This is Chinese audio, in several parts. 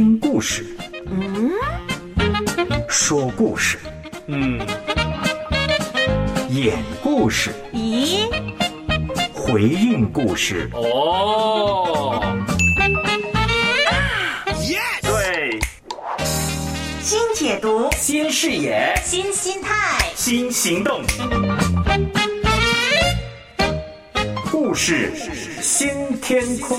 听故事，嗯，说故事，嗯，演故事，咦，回应故事。哦，Yes，对，新解读，新视野，新心态，新行动，故事新天空。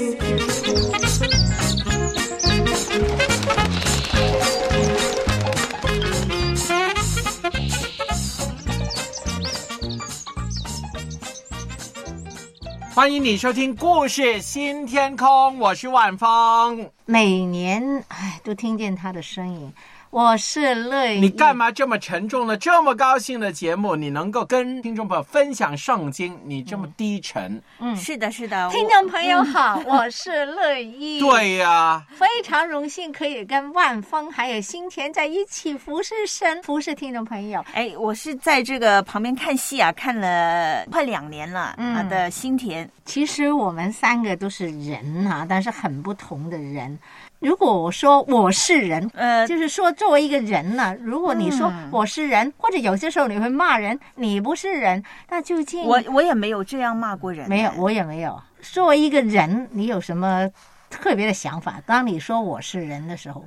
欢迎你收听故事新天空，我是万峰。每年哎都听见他的声音，我是乐意。你干？嘛这么沉重呢？这么高兴的节目，你能够跟听众朋友分享圣经，你这么低沉，嗯是的，是的，听众朋友好，我是乐意。对呀、非常荣幸可以跟万峰还有新田在一起服侍神，服侍听众朋友。哎，我是在这个旁边看戏啊，看了快两年了、嗯啊的新田。其实我们三个都是人啊，但是很不同的人。如果我说我是人，呃，就是说作为一个人呢、如果你说嗯。我是人，或者有些时候你会骂人，你不是人，那究竟我我也没有这样骂过人，没有，我也没有。作为一个人，你有什么特别的想法？当你说我是人的时候，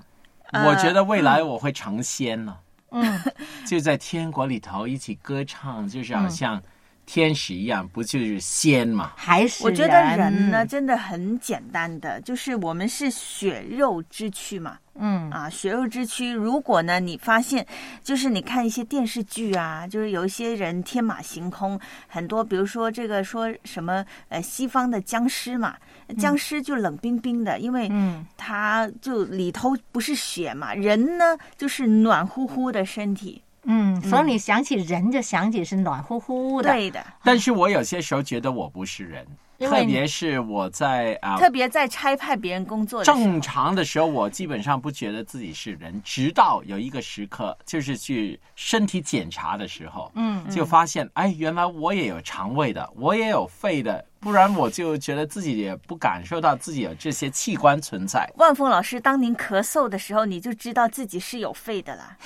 呃我觉得未来我会成仙呢、嗯，就在天国里头一起歌唱，就是好像天使一样，不就是仙嘛？还是我觉得人呢，真的很简单的，就是我们是血肉之躯嘛。嗯啊，血肉之躯。如果呢，你发现就是你看一些电视剧啊，就是有一些人天马行空，很多，比如说这个说什么呃西方的僵尸嘛，僵尸就冷冰冰的，因为嗯它就里头不是血嘛，人呢就是暖乎乎的身体，嗯，所以你想起人，就想起是暖乎乎的。对的。但是我有些时候觉得我不是人，特别是我在啊。特别在差派别人工作正常的时候，我基本上不觉得自己是人，直到有一个时刻，就是去身体检查的时候，嗯就发现，哎，原来我也有肠胃的，我也有肺的，不然我就觉得自己也不感受到自己有这些器官存在。万峰老师，当您咳嗽的时候，你就知道自己是有肺的啦。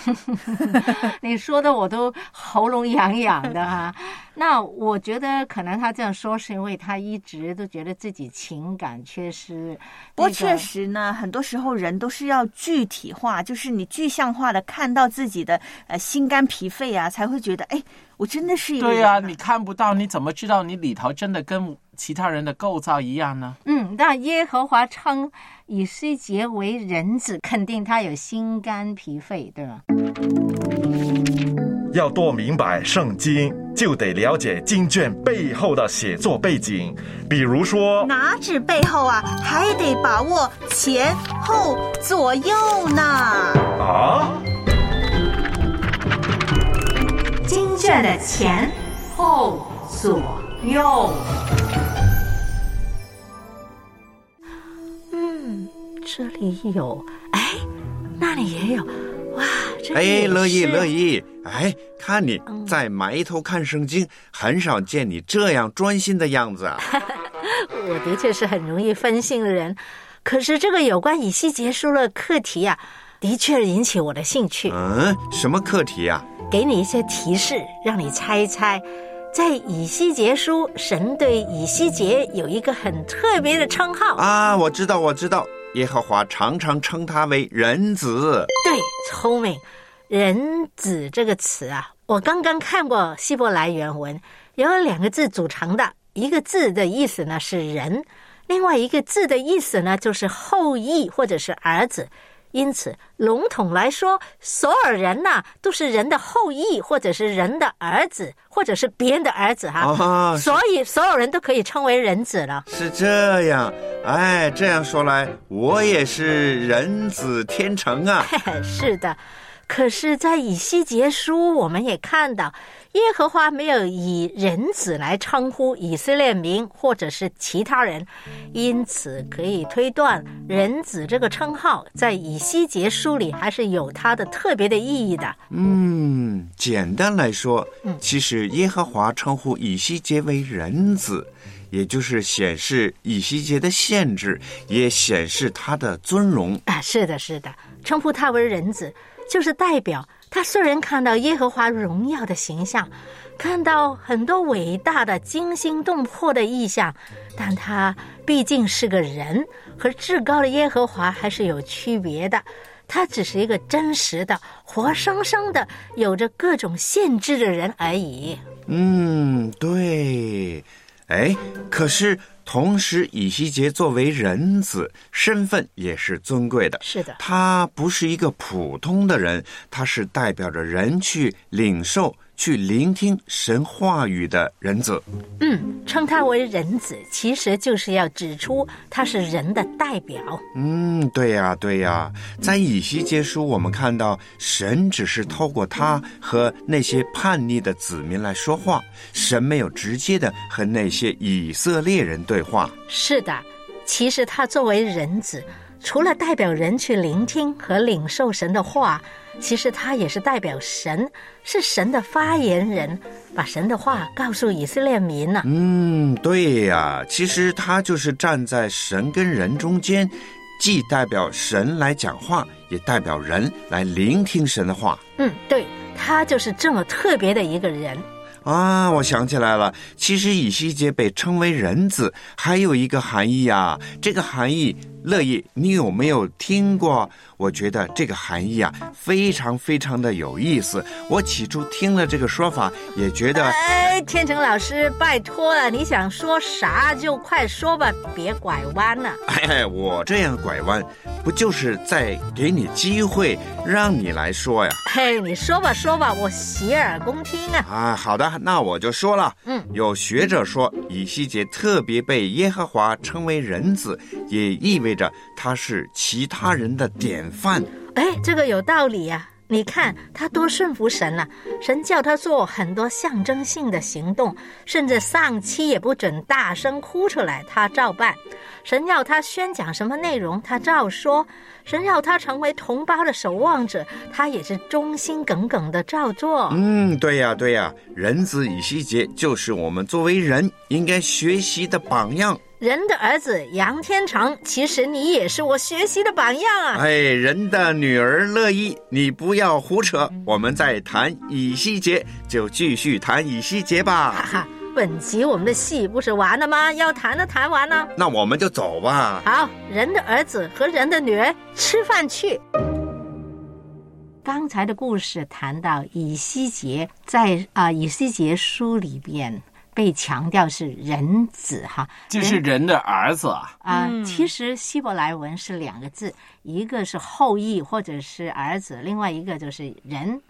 你说的我都喉咙痒痒的哈、那我觉得可能他这样说，是因为他一直都觉得自己情感缺失。不过确实呢，很多时候人都是要具体化，就是你具象化的看到自己的呃心肝脾肺啊，才会觉得哎，我真的是一个对呀、啊你看不到，你怎么知道你里头真的跟其他人的构造一样呢？嗯，那耶和华称以西结为人子，肯定他有心肝脾肺，对吧？要多明白圣经，就得了解经卷背后的写作背景。比如说，哪指背后啊，还得把握前后左右呢。啊，经卷的前后左右。这里有，哎，那里也有，哇，这里哎，乐意乐意，哎，看你在埋头看圣经，很少见你这样专心的样子啊。我的确是很容易分心的人，可是这个有关以西结书的课题啊，的确引起我的兴趣。嗯，什么课题啊？给你一些提示，让你猜一猜。在以西结书，神对以西结有一个很特别的称号。啊，我知道，我知道，耶和华常常称他为人子。对，聪明。人子这个词啊，我刚刚看过希伯来原文，有两个字组成的，一个字的意思呢是人，另外一个字的意思呢就是后裔或者是儿子。因此，笼统来说，所有人呐、都是人的后裔，或者是人的儿子，或者是别人的儿子哈。所以，所有人都可以称为人子了。是这样，哎，这样说来，我也是人子天成啊。是的，可是，在以西结书，我们也看到，耶和华没有以人子来称呼以色列民或者是其他人，因此可以推断，人子这个称号在以西结书里还是有它的特别的意义的。嗯，简单来说，其实耶和华称呼以西结为人子，也就是显示以西结的限制，也显示他的尊荣。啊，是的，是的，称呼他为人子，就是代表他虽然看到耶和华荣耀的形象，看到很多伟大的、惊心动魄的意象，但他毕竟是个人，和至高的耶和华还是有区别的。他只是一个真实的、活生生的、有着各种限制的人而已。嗯，对。哎，可是同时，以西结作为人子，身份也是尊贵的。是的，他不是一个普通的人，他是代表着人去领受。去聆听神话语的人子，嗯，称他为人子，其实就是要指出他是人的代表。嗯，对呀，对呀，在以西结书，我们看到神只是透过他和那些叛逆的子民来说话，神没有直接的和那些以色列人对话。是的，其实他作为人子，除了代表人去聆听和领受神的话。其实他也是代表神，是神的发言人，把神的话告诉以色列民呢。嗯，对呀，其实他就是站在神跟人中间，既代表神来讲话，也代表人来聆听神的话。嗯，对，他就是这么特别的一个人。啊，我想起来了，其实以西结被称为人子，还有一个含义啊，这个含义。乐意，你有没有听过？我觉得这个含义啊，非常非常的有意思。我起初听了这个说法，也觉得……哎，天成老师，拜托了，你想说啥就快说吧，别拐弯了。哎，我这样拐弯，不就是在给你机会，让你来说呀？嘿，你说吧，说吧，我洗耳恭听啊。啊，好的，那我就说了。嗯，有学者说，以西结特别被耶和华称为人子，也意味。着他是其他人的典范，哎，这个有道理呀。你看他多顺服神了，神叫他做很多象征性的行动，甚至丧妻也不准大声哭出来，他照办。神要他宣讲什么内容，他照说；神要他成为同胞的守望者，他也是忠心耿耿的照做。嗯，对呀，对呀，人子以西结就是我们作为人应该学习的榜样。人的儿子杨天成，其实你也是我学习的榜样啊！哎，人的女儿乐意，你不要胡扯。我们再谈乙西节，就继续谈乙西节吧。哈哈，本集我们的戏不是完了吗？要谈的谈完了，那我们就走吧。好，人的儿子和人的女儿吃饭去。刚才的故事谈到乙西节，在啊乙西节书里边。被强调是人子哈，就是人的儿子啊。啊，其实希伯来文是两个字，一个是后裔或者是儿子，另外一个就是人，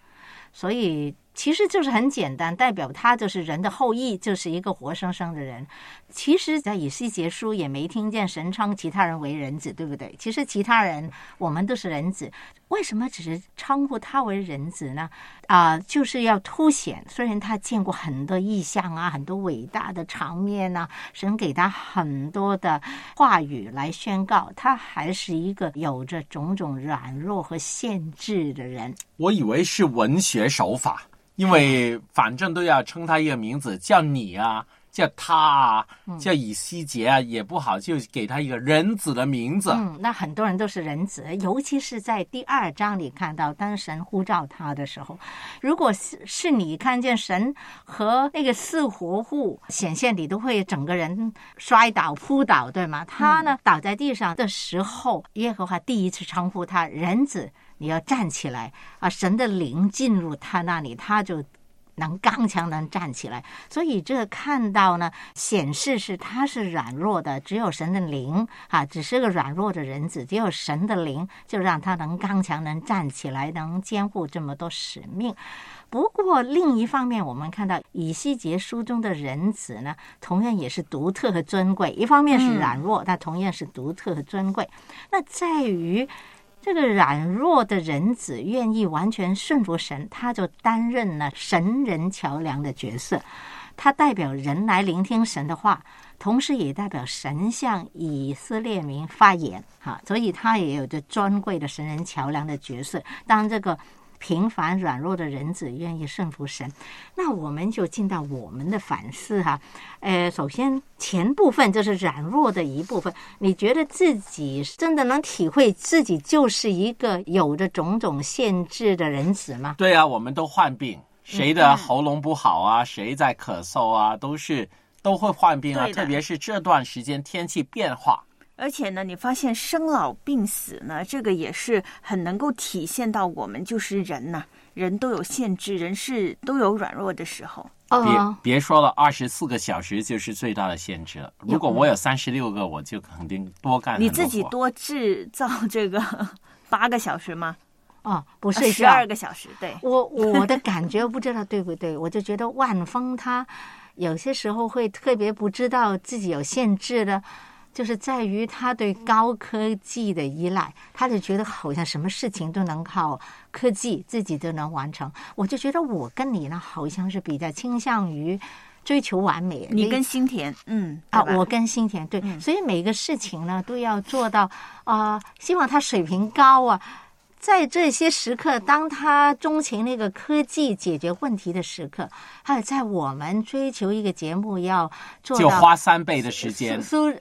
所以。其实就是很简单，代表他就是人的后裔，就是一个活生生的人。其实，在以西结书也没听见神称其他人为人子，对不对？其实其他人我们都是人子，为什么只是称呼他为人子呢？啊，就是要凸显，虽然他见过很多异象啊，很多伟大的场面呐，神给他很多的话语来宣告，他还是一个有着种种软弱和限制的人。我以为是文学手法。因为反正都要称他一个名字，叫你啊，叫他啊，叫以西结啊，也不好，就给他一个人子的名字。嗯，那很多人都是人子，尤其是在第二章里看到，当神呼召他的时候，如果是是你看见神和那个四活物显现，你都会整个人摔倒扑倒，对吗？他呢，倒在地上的时候，耶和华第一次称呼他人子。你要站起来啊！神的灵进入他那里，他就能刚强，能站起来。所以这看到呢，显示是他是软弱的，只有神的灵啊，只是个软弱的人子，只有神的灵就让他能刚强，能站起来，能肩负这么多使命。不过另一方面，我们看到以西结书中的人子呢，同样也是独特和尊贵。一方面是软弱，但同样是独特和尊贵。那在于。这个软弱的人子愿意完全顺服神，他就担任了神人桥梁的角色。他代表人来聆听神的话，同时也代表神向以色列民发言。哈，所以他也有着尊贵的神人桥梁的角色。当这个平凡软弱的人子愿意顺服神。那我们就进到我们的反思哈，呃，首先前部分就是软弱的一部分，你觉得自己真的能体会自己就是一个有着种种限制的人子吗？对啊，我们都患病，谁的喉咙不好啊，谁在咳嗽啊，都是都会患病啊。特别是这段时间天气变化，而且呢，你发现生老病死呢，这个也是很能够体现到我们就是人呐、人都有限制，人是都有软弱的时候。别、哦，别说了，二十四个小时就是最大的限制了。如果我有三十六个，我就肯定多干很你自己多制造这个 八个小时吗？哦，不睡觉，十二个小时，对。我我的感觉不知道对不对，我就觉得万峰他有些时候会特别不知道自己有限制的，就是在于他对高科技的依赖，他就觉得好像什么事情都能靠科技自己都能完成。我就觉得我跟你呢，好像是比较倾向于追求完美。你跟新田，嗯啊，我跟新田对，嗯所以每个事情呢都要做到啊、呃希望他水平高啊。在这些时刻，当他钟情那个科技解决问题的时刻，还有在我们追求一个节目要做就到花三倍的时间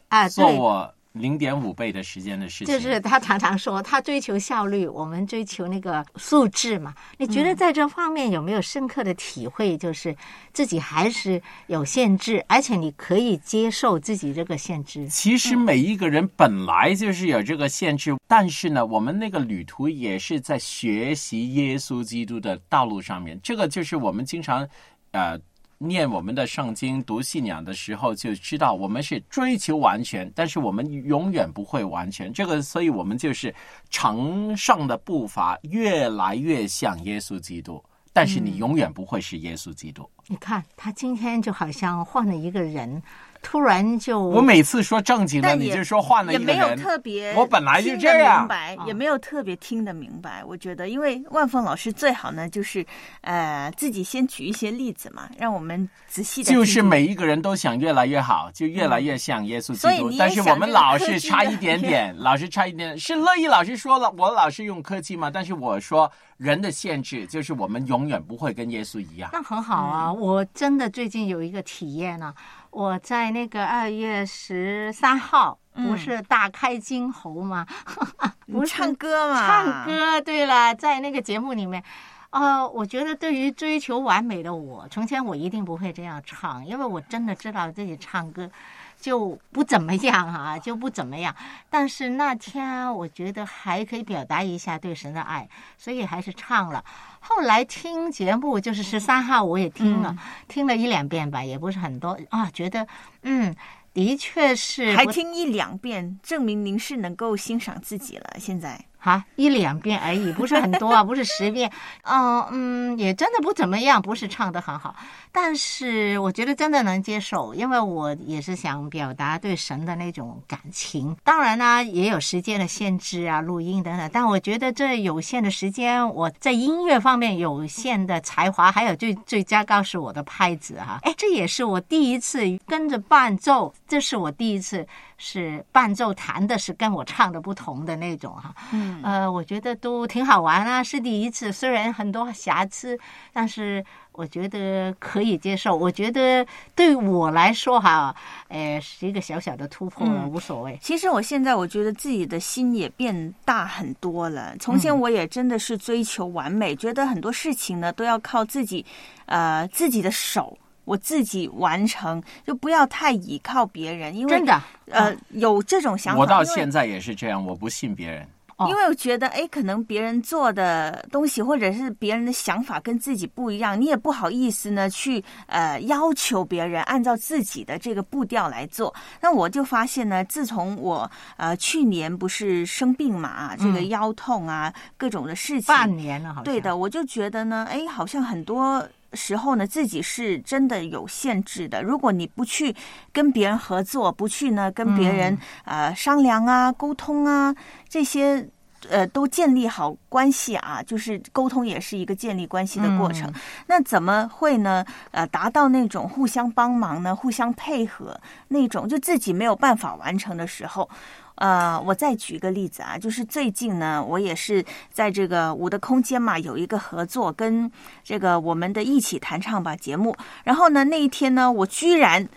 啊，对，做我零点五倍的时间的事情。就是他常常说他追求效率，我们追求那个素质嘛。你觉得在这方面有没有深刻的体会？就是自己还是有限制，而且你可以接受自己这个限制。其实每一个人本来就是有这个限制，但是呢，我们那个旅途也是在学习耶稣基督的道路上面。这个就是我们经常，呃，念我们的圣经、读信仰的时候就知道，我们是追求完全，但是我们永远不会完全。这个，所以我们就是乘上的步伐越来越像耶稣基督，但是你永远不会是耶稣基督。你看他今天就好像换了一个人，突然就我每次说正经的，你就说换了一个人也没有。特别，我本来就这样明白啊也没有特别听得明白。我觉得，因为万峰老师最好呢，就是呃自己先举一些例子嘛，让我们仔细的就是每一个人都想越来越好，就越来越像耶稣基督但是我们老是差一点点，老是差一点点。是乐意老师说了，我老是用科技嘛，但是我说人的限制就是我们永远不会跟耶稣一样。那很好啊！我真的最近有一个体验呢、我在那个二月十三号，嗯不是大开金喉吗？不是唱歌嘛，唱歌。对了，在那个节目里面。呃，我觉得对于追求完美的我，从前我一定不会这样唱，因为我真的知道自己唱歌就不怎么样啊，就不怎么样。但是那天我觉得还可以表达一下对神的爱，所以还是唱了。后来听节目，就是十三号我也听了，听了一两遍吧，也不是很多啊，觉得嗯，的确是还听一两遍，证明您是能够欣赏自己了。现在啊，一两遍而已，不是很多啊，不是十遍。嗯嗯，也真的不怎么样，不是唱的很好，但是我觉得真的能接受，因为我也是想表达对神的那种感情。当然呢，也有时间的限制啊，录音等等。但我觉得这有限的时间，我在音乐方面有限的才华，还有最最佳告诉我的拍子哈、哎，这也是我第一次跟着伴奏，这是我第一次是伴奏弹的是跟我唱的不同的那种哈、嗯，呃，我觉得都挺好玩啊，是第一次，虽然很多瑕疵，但是我觉得可以接受。我觉得对我来说哈，呃，是一个小小的突破，嗯无所谓。其实我现在我觉得自己的心也变大很多了。从前我也真的是追求完美，觉得很多事情呢都要靠自己，呃，自己的手。我自己完成，就不要太依靠别人，因为真的，呃有这种想法。我到现在也是这样，我不信别人。哦因为我觉得，哎，可能别人做的东西，或者是别人的想法跟自己不一样，你也不好意思呢去呃要求别人按照自己的这个步调来做。那我就发现呢，自从我呃去年不是生病嘛，啊这个嗯腰痛啊，各种的事情，半年了，好像对的，，我就觉得呢，哎，好像很多时候呢，自己是真的有限制的。如果你不去跟别人合作，不去呢跟别人、嗯呃商量啊、沟通啊这些。呃，都建立好关系啊，就是沟通也是一个建立关系的过程。嗯那怎么会呢？呃，达到那种互相帮忙呢、互相配合那种，就自己没有办法完成的时候，呃，我再举一个例子啊，就是最近呢，我也是在这个我的空间嘛，有一个合作，跟这个我们的一起弹唱吧节目。然后呢，那一天呢，我居然，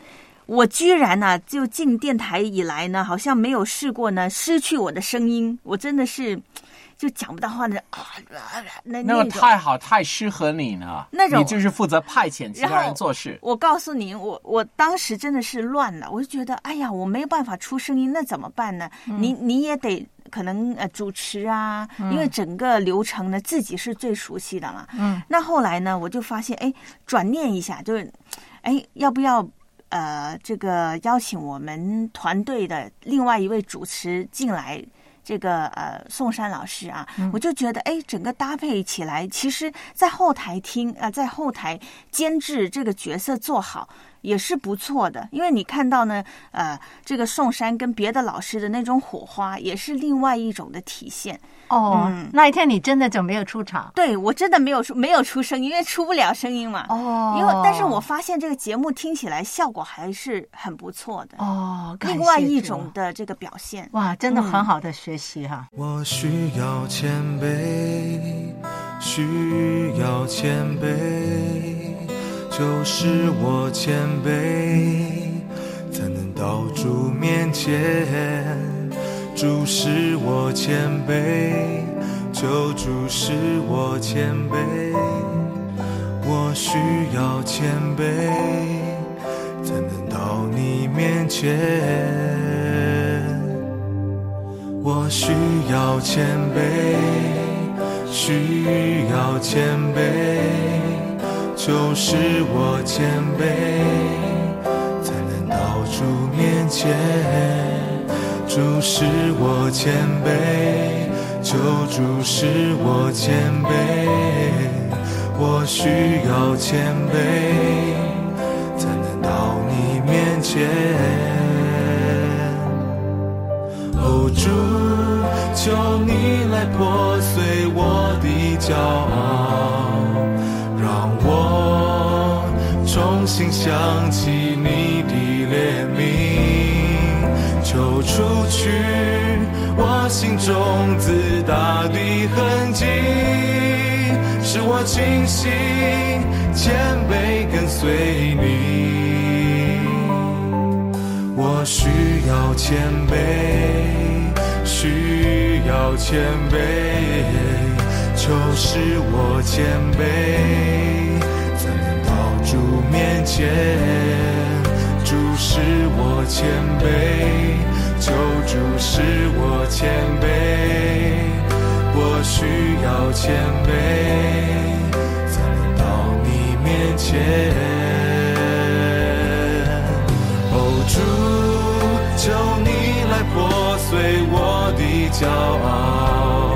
我居然呢、就进电台以来呢，好像没有试过呢，失去我的声音，我真的是就讲不到话的啊啊，那那个种太好，太适合你了。那种你就是负责派遣其他人做事。我告诉你，我我当时真的是乱了，我就觉得，哎呀，我没有办法出声音，那怎么办呢？你你也得可能呃主持啊，因为整个流程呢自己是最熟悉的嘛。嗯，那后来呢，我就发现，哎，转念一下，就是，哎，要不要呃这个邀请我们团队的另外一位主持进来？这个呃，宋山老师啊，我就觉得哎，整个搭配起来，其实，在后台听啊、在后台监制这个角色做好也是不错的，因为你看到呢，呃，这个宋山跟别的老师的那种火花，也是另外一种的体现。哦，嗯那一天你真的就没有出场对我真的没有出没有出声音，因为出不了声音嘛。哦因为但是我发现这个节目听起来效果还是很不错的，哦，另外一种的这个表现。哇，真的很好的学习哈。我需要谦卑，需要谦卑，就是我谦卑，才能到主面前。主是我谦卑，就主是我谦卑，我需要谦卑，才能到你面前。我需要谦卑，需要谦卑，就是我谦卑，才能到主面前。主是我谦卑，救主是我谦卑，我需要谦卑，才能到你面前。哦，主，求你来破碎我的骄傲，重新想起你的怜悯，求除去我心中自大的痕迹，使我清醒谦卑跟随你。我需要谦卑，需要谦卑，就是我谦卑，主面前。主是我谦卑，求主是我谦卑，我需要谦卑，才能到你面前。哦，主，求你来破碎我的骄傲，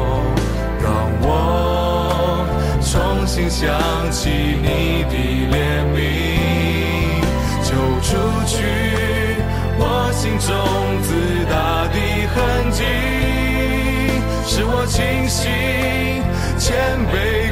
心想起你的怜悯，就除去我心中自大的痕迹，使我清醒谦卑。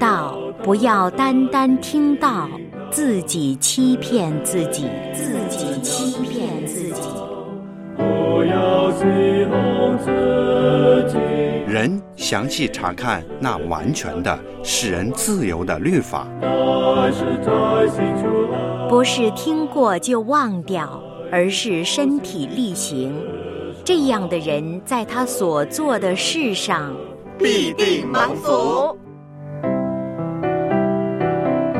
道，不要单单听到，自己欺骗自己，自己欺骗自己。人详细查看那完全的、使人自由的律法。不是听过就忘掉，而是身体力行。这样的人，在他所做的事上必定蒙福。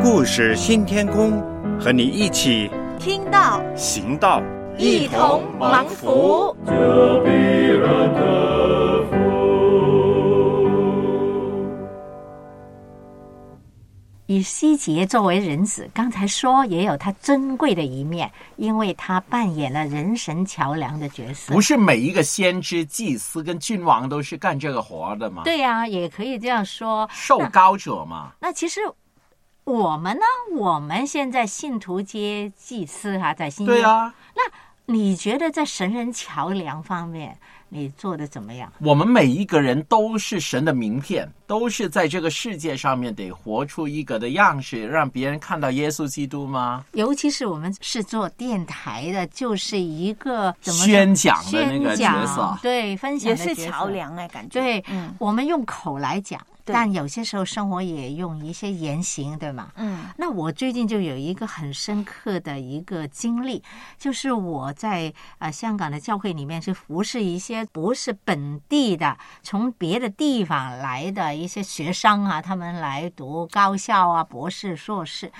故事新天空，和你一起听到行道，一同帮扶。以希杰作为人子，刚才说也有他珍贵的一面，因为他扮演了人神桥梁的角色。不是每一个先知、祭司跟君王都是干这个活的吗？对呀，也可以这样说，受高者嘛。那其实。我们呢，我们现在信徒皆祭司哈、在新约。对啊，那你觉得在神人桥梁方面，你做的怎么样？我们每一个人都是神的名片，都是在这个世界上面得活出一个的样式，让别人看到耶稣基督吗？尤其是我们是做电台的，就是一个怎么宣讲的那个宣讲角色对，分享也是桥。梁哎，感觉。对，嗯。我们用口来讲，对但有些时候生活也用一些言行，对吗？嗯那我最近就有一个很深刻的一个经历，就是我在呃香港的教会里面去服侍一些不是本地的，从别的地方来的一些学生啊，他们来读高校啊、博士、硕士。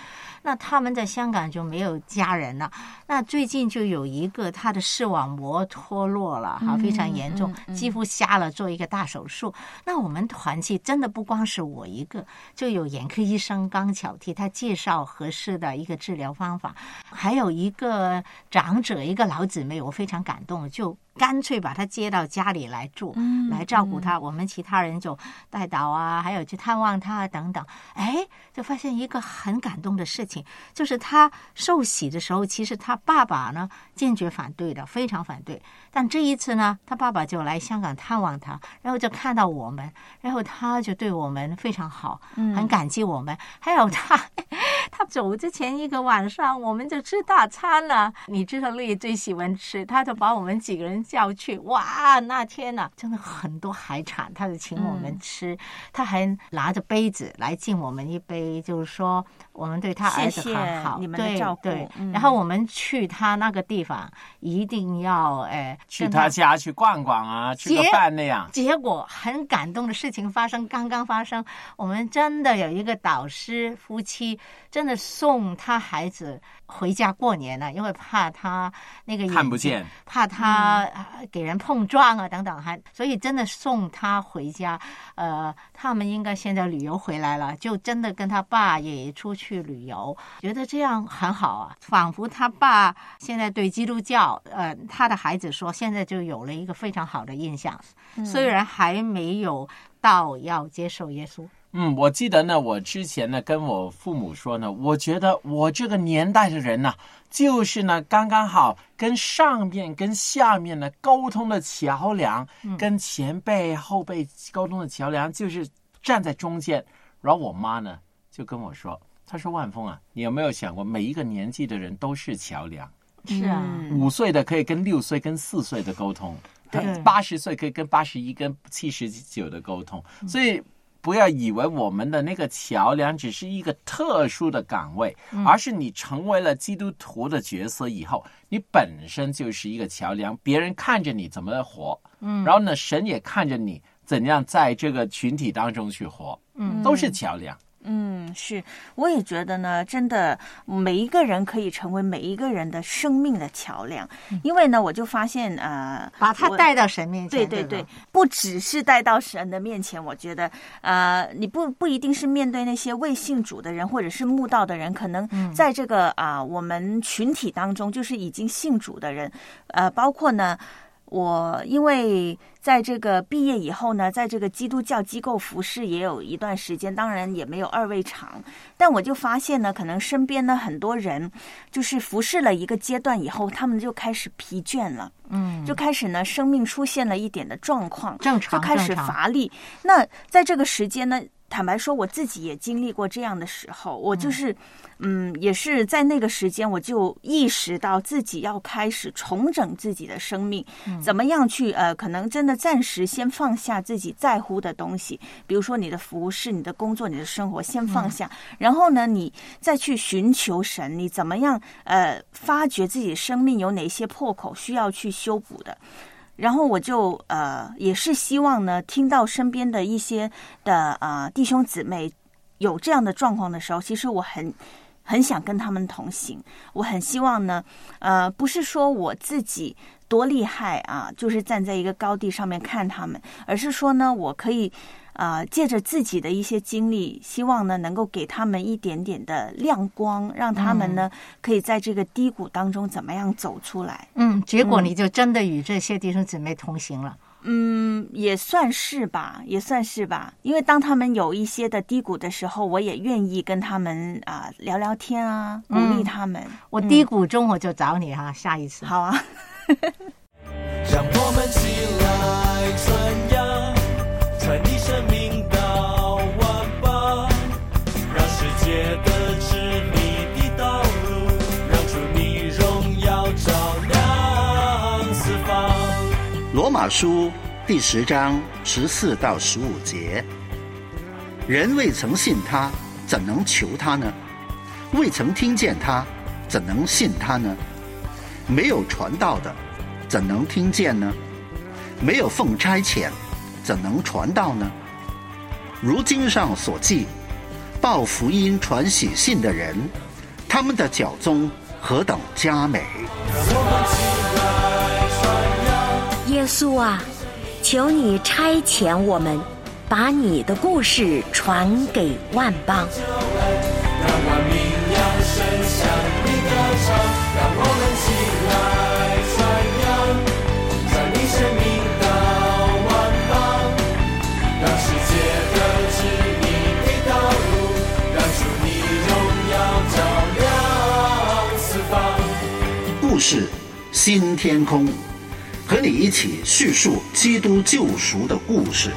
那他们在香港就没有家人了。那最近就有一个他的视网膜脱落了，哈，非常严重，几乎瞎了，做一个大手术。那我们团契真的不光是我一个，就有眼科医生刚巧替他介绍合适的一个治疗方法，还有一个长者，一个老姊妹，我非常感动，就干脆把他接到家里来住，来照顾他。我们其他人就带导啊，还有去探望他啊等等。哎，就发现一个很感动的事情，就是他受洗的时候，其实他爸爸呢坚决反对的，非常反对。但这一次呢，他爸爸就来香港探望他，然后就看到我们，然后他就对我们非常好，很感激我们。还有他，他走之前一个晚上，我们就吃大餐了。你知道丽最喜欢吃，他就把我们几个人叫去，哇，那天呐、真的很多海产，他就请我们吃，他还拿着杯子来敬我们一杯，就是说我们对他儿子谢谢很好，你们的对照顾对。嗯然后我们去他那个地方，一定要哎去他家去逛逛啊，吃个饭那样。结果很感动的事情发生，刚刚发生。我们真的有一个导师夫妻，真的送他孩子回家过年了，因为怕他那个看不见，怕他呃给人碰撞啊等等，还所以真的送他回家。呃，他们应该现在旅游回来了，就真的跟他爸也出去旅游，觉得这样很好啊，仿佛他爸现在对基督教，呃，他的孩子说现在就有了一个非常好的印象，虽然还没有到要接受耶稣。嗯，我记得呢，我之前呢跟我父母说呢，我觉得我这个年代的人呢，就是呢刚刚好跟上面跟下面呢沟通的桥梁，跟前辈后辈沟通的桥梁，就是站在中间。然后我妈呢就跟我说，她说万峰啊，你有没有想过，每一个年纪的人都是桥梁，是啊，嗯。五岁的可以跟六岁、跟四岁的沟通，对八十岁可以跟八十一、跟七十九的沟通，所以。不要以为我们的那个桥梁只是一个特殊的岗位，而是你成为了基督徒的角色以后，你本身就是一个桥梁，别人看着你怎么活，嗯，然后呢，神也看着你怎样在这个群体当中去活，嗯，都是桥梁。嗯，是，我也觉得呢，真的每一个人可以成为每一个人的生命的桥梁，因为呢，我就发现呃，把他带到神面前，对对对对，，不只是带到神的面前，我觉得，呃，你不不一定是面对那些未信主的人或者是慕道的人，可能在这个啊、我们群体当中，就是已经信主的人，呃，包括呢。我因为在这个毕业以后呢，在这个基督教机构服侍也有一段时间，当然也没有二位长，但我就发现呢，可能身边呢很多人，就是服侍了一个阶段以后，他们就开始疲倦了。嗯，就开始呢，生命出现了一点的状况，正常就开始乏力。那在这个时间呢，坦白说，我自己也经历过这样的时候，我就是，嗯也是在那个时间，我就意识到自己要开始重整自己的生命，嗯怎么样去呃，可能真的暂时先放下自己在乎的东西，比如说你的服饰、你的工作、你的生活，先放下，然后呢，你再去寻求神，你怎么样呃，发掘自己生命有哪些破口需要去修补的。然后我就呃，也是希望呢，听到身边的一些的啊弟兄姊妹有这样的状况的时候，其实我很很想跟他们同行。我很希望呢，呃，不是说我自己多厉害啊，就是站在一个高地上面看他们，而是说呢，我可以。呃，借着自己的一些经历，希望呢能够给他们一点点的亮光，让他们呢、可以在这个低谷当中怎么样走出来。嗯，结果你就真的与这些弟兄姊妹同行了。嗯，也算是吧，也算是吧。因为当他们有一些的低谷的时候，我也愿意跟他们啊、聊聊天啊，鼓励他们。我低谷中我就找你哈、下一次。好啊，让我们起来马书第十章十四到十五节：人未曾信他，怎能求他呢？未曾听见他，怎能信他呢？没有传道的，怎能听见呢？没有奉差遣，怎能传道呢？如经上所记，报福音传喜信的人，他们的脚踪何等佳美！苏啊，求你差遣我们，把你的故事传给万邦。让万民扬声向你歌唱，让我们起来传扬，在你生命到万邦，让世界的指明的道路，让出你荣耀照亮四方。故事，新天空。和你一起叙述基督救赎的故事。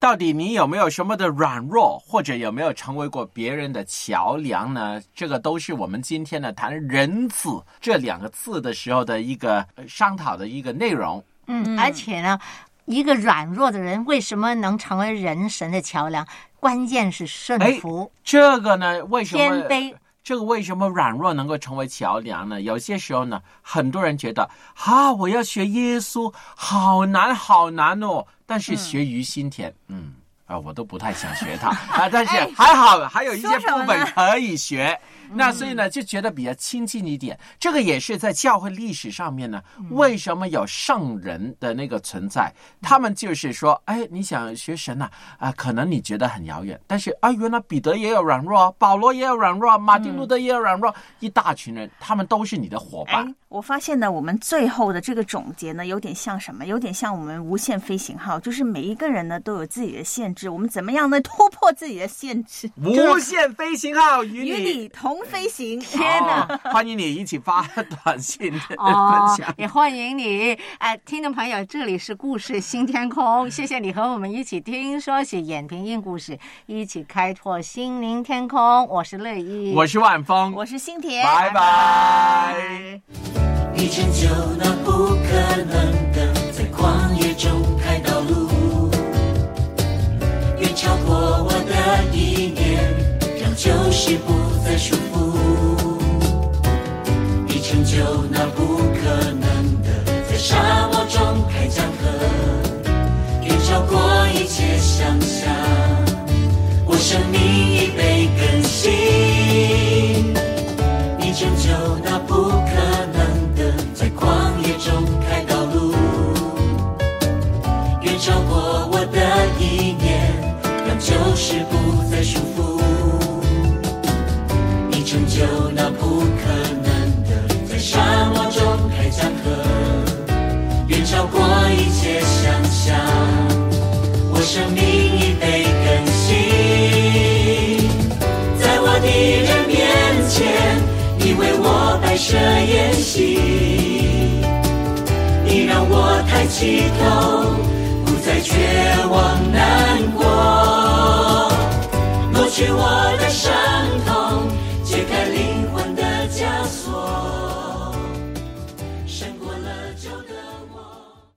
到底你有没有什么的软弱，或者有没有成为过别人的桥梁呢？这个都是我们今天呢谈“仁子”这两个字的时候的一个呃商讨的一个内容。嗯，而且呢，一个软弱的人为什么能成为人神的桥梁？关键是顺哎服、这个呢，为什么谦卑。这个为什么软弱能够成为桥梁呢？有些时候呢，很多人觉得啊，我要学耶稣，好难好难哦。但是学于心田，嗯啊，我都不太想学它啊。但是 哎还好，还有一些部分可以学。那所以呢，就觉得比较亲近一点。这个也是在教会历史上面呢，为什么有圣人的那个存在？他们就是说，哎，你想学神呐、啊，可能你觉得很遥远，但是啊，原来彼得也有软弱，保罗也有软弱，马丁路德也有软弱，一大群人，他们都是你的伙伴哎。，我发现呢，我们最后的这个总结呢，有点像什么？有点像我们无限飞行号，就是每一个人呢都有自己的限制，我们怎么样呢突破自己的限制，无限飞行号与与你你同飞行。天哪！欢迎你一起发短信哦分享，。也欢迎你，哎，听众朋友，这里是故事新天空，谢谢你和我们一起听说写演平音故事，一起开拓心灵天空。我是乐意，我是万峰，我是新田，拜拜。你成就那不可能的，在旷野中开道路，远超过我的意念，就是不再束缚。已成就那不可能的，在沙漠中开江河，远超过一切想象。我生命抬起头，不再绝望难过，抹去我的